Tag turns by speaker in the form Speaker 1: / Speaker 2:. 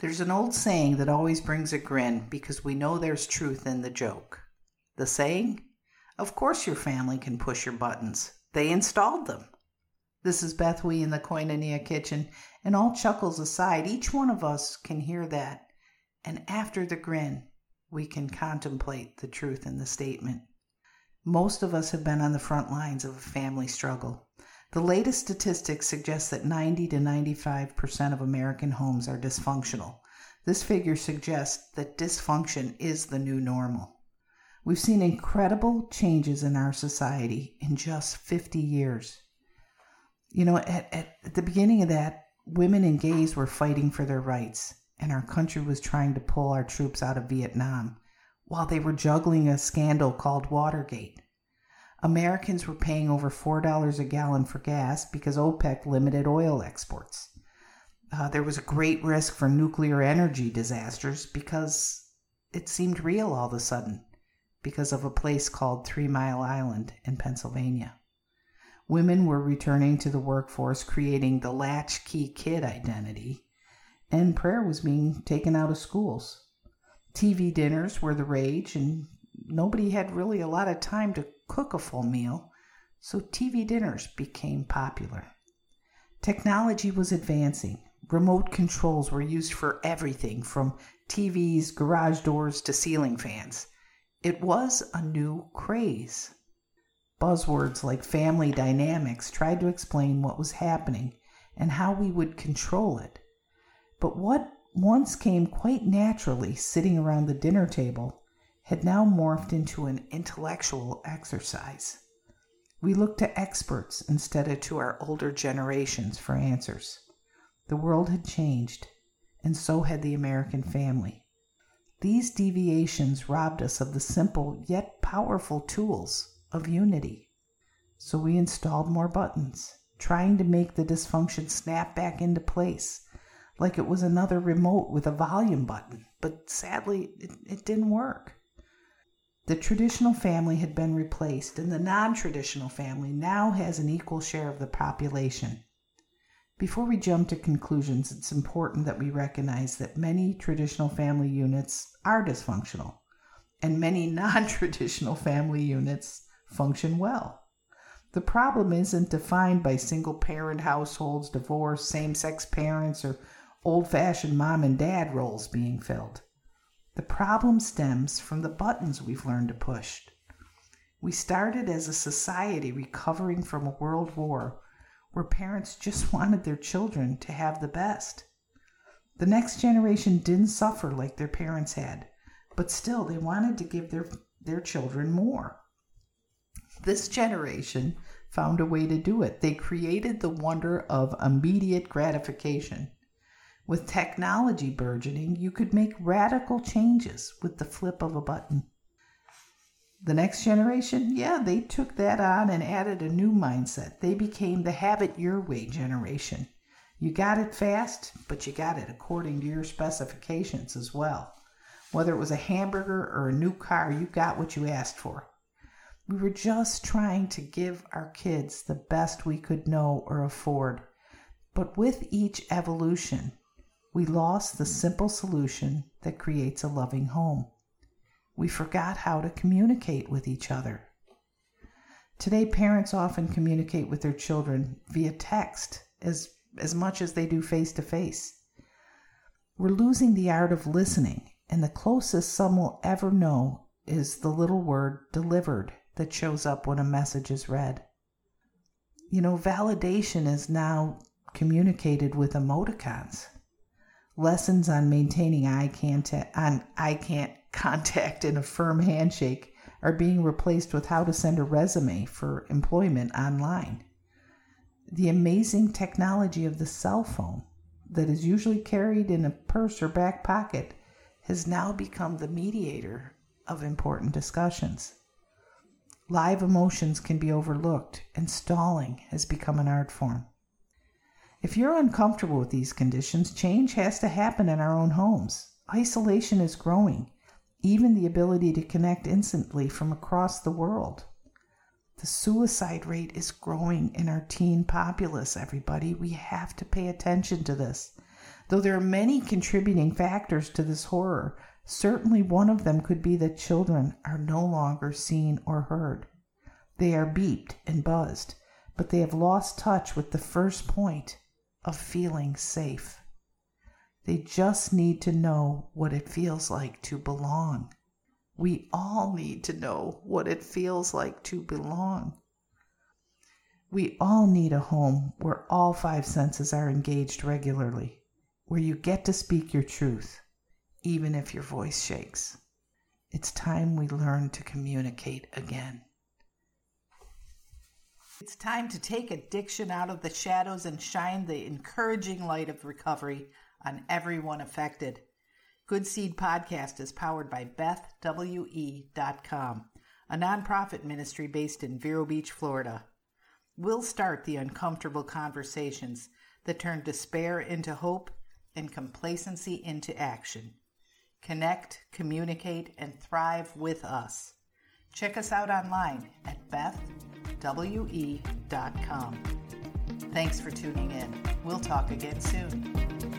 Speaker 1: There's an old saying that always brings a grin because we know there's truth in the joke. The saying? Of course your family can push your buttons. They installed them. This is Beth Wee in the Koinonia kitchen, and all chuckles aside, each one of us can hear that. And after the grin, we can contemplate the truth in the statement. Most of us have been on the front lines of a family struggle. The latest statistics suggest that 90 to 95% of American homes are dysfunctional. This figure suggests that dysfunction is the new normal. We've seen incredible changes in our society in just 50 years. You know, at, at, the beginning of that, women and gays were fighting for their rights, and our country was trying to pull our troops out of Vietnam while they were juggling a scandal called Watergate. Americans were paying over $4 a gallon for gas because OPEC limited oil exports. Uh, there was a great risk for nuclear energy disasters because it seemed real all of a sudden because of a place called Three Mile Island in Pennsylvania. Women were returning to the workforce, creating the latchkey kid identity, and prayer was being taken out of schools. TV dinners were the rage, and nobody had really a lot of time to cook a full meal, so TV dinners became popular. Technology was advancing. Remote controls were used for everything from TVs, garage doors to ceiling fans. It was a new craze. Buzzwords like family dynamics tried to explain what was happening and how we would control it. But what once came quite naturally sitting around the dinner table had now morphed into an intellectual exercise. We looked to experts instead of to our older generations for answers. The world had changed, and so had the American family. These deviations robbed us of the simple yet powerful tools of unity. So we installed more buttons, trying to make the dysfunction snap back into place, like it was another remote with a volume button, but sadly, it, it didn't work. The traditional family had been replaced, and the non traditional family now has an equal share of the population. Before we jump to conclusions, it's important that we recognize that many traditional family units are dysfunctional, and many non traditional family units function well. The problem isn't defined by single parent households, divorce, same sex parents, or old fashioned mom and dad roles being filled. The problem stems from the buttons we've learned to push. We started as a society recovering from a world war where parents just wanted their children to have the best. The next generation didn't suffer like their parents had, but still they wanted to give their, their children more. This generation found a way to do it. They created the wonder of immediate gratification. With technology burgeoning, you could make radical changes with the flip of a button. The next generation, yeah, they took that on and added a new mindset. They became the have it your way generation. You got it fast, but you got it according to your specifications as well. Whether it was a hamburger or a new car, you got what you asked for. We were just trying to give our kids the best we could know or afford. But with each evolution, we lost the hmm. simple solution that creates a loving home. We forgot how to communicate with each other. Today, parents often communicate with their children via text as, as much as they do face to face. We're losing the art of listening, and the closest some will ever know is the little word delivered that shows up when a message is read. You know, validation is now communicated with emoticons lessons on maintaining eye contact on eye contact and a firm handshake are being replaced with how to send a resume for employment online. The amazing technology of the cell phone that is usually carried in a purse or back pocket has now become the mediator of important discussions. Live emotions can be overlooked, and stalling has become an art form. If you're uncomfortable with these conditions, change has to happen in our own homes. Isolation is growing, even the ability to connect instantly from across the world. The suicide rate is growing in our teen populace, everybody. We have to pay attention to this. Though there are many contributing factors to this horror, certainly one of them could be that children are no longer seen or heard. They are beeped and buzzed, but they have lost touch with the first point of feeling safe. They just need to know what it feels like to belong. We all need to know what it feels like to belong. We all need a home where all five senses are engaged regularly, where you get to speak your truth, even if your voice shakes. It's time we learn to communicate again. It's time to take addiction out of the shadows and shine the encouraging light of recovery on everyone affected. Good Seed Podcast is powered by BethWE.com, a nonprofit ministry based in Vero Beach, Florida. We'll start the uncomfortable conversations that turn despair into hope and complacency into action. Connect, communicate, and thrive with us. Check us out online at BethWE.com. Thanks for tuning in. We'll talk again soon.